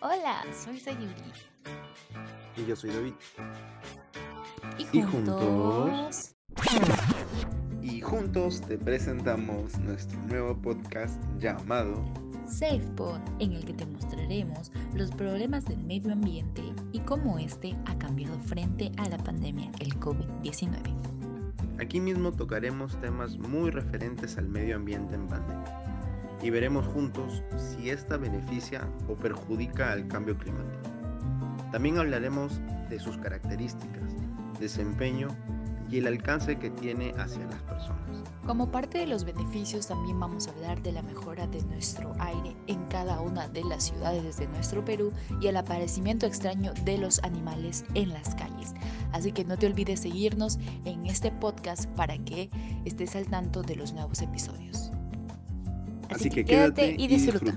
Hola, soy Sayuri. Y yo soy David. Y juntos... Y juntos te presentamos nuestro nuevo podcast llamado SafePod, en el que te mostraremos los problemas del medio ambiente y cómo este ha cambiado frente a la pandemia, el COVID-19. Aquí mismo tocaremos temas muy referentes al medio ambiente en pandemia y veremos juntos si esta beneficia o perjudica al cambio climático. También hablaremos de sus características, desempeño y el alcance que tiene hacia las personas. Como parte de los beneficios también vamos a hablar de la mejora de nuestro aire en cada una de las ciudades de nuestro Perú y el aparecimiento extraño de los animales en las calles. Así que no te olvides seguirnos en este podcast para que estés al tanto de los nuevos episodios. Así, que, quédate, y disfruta.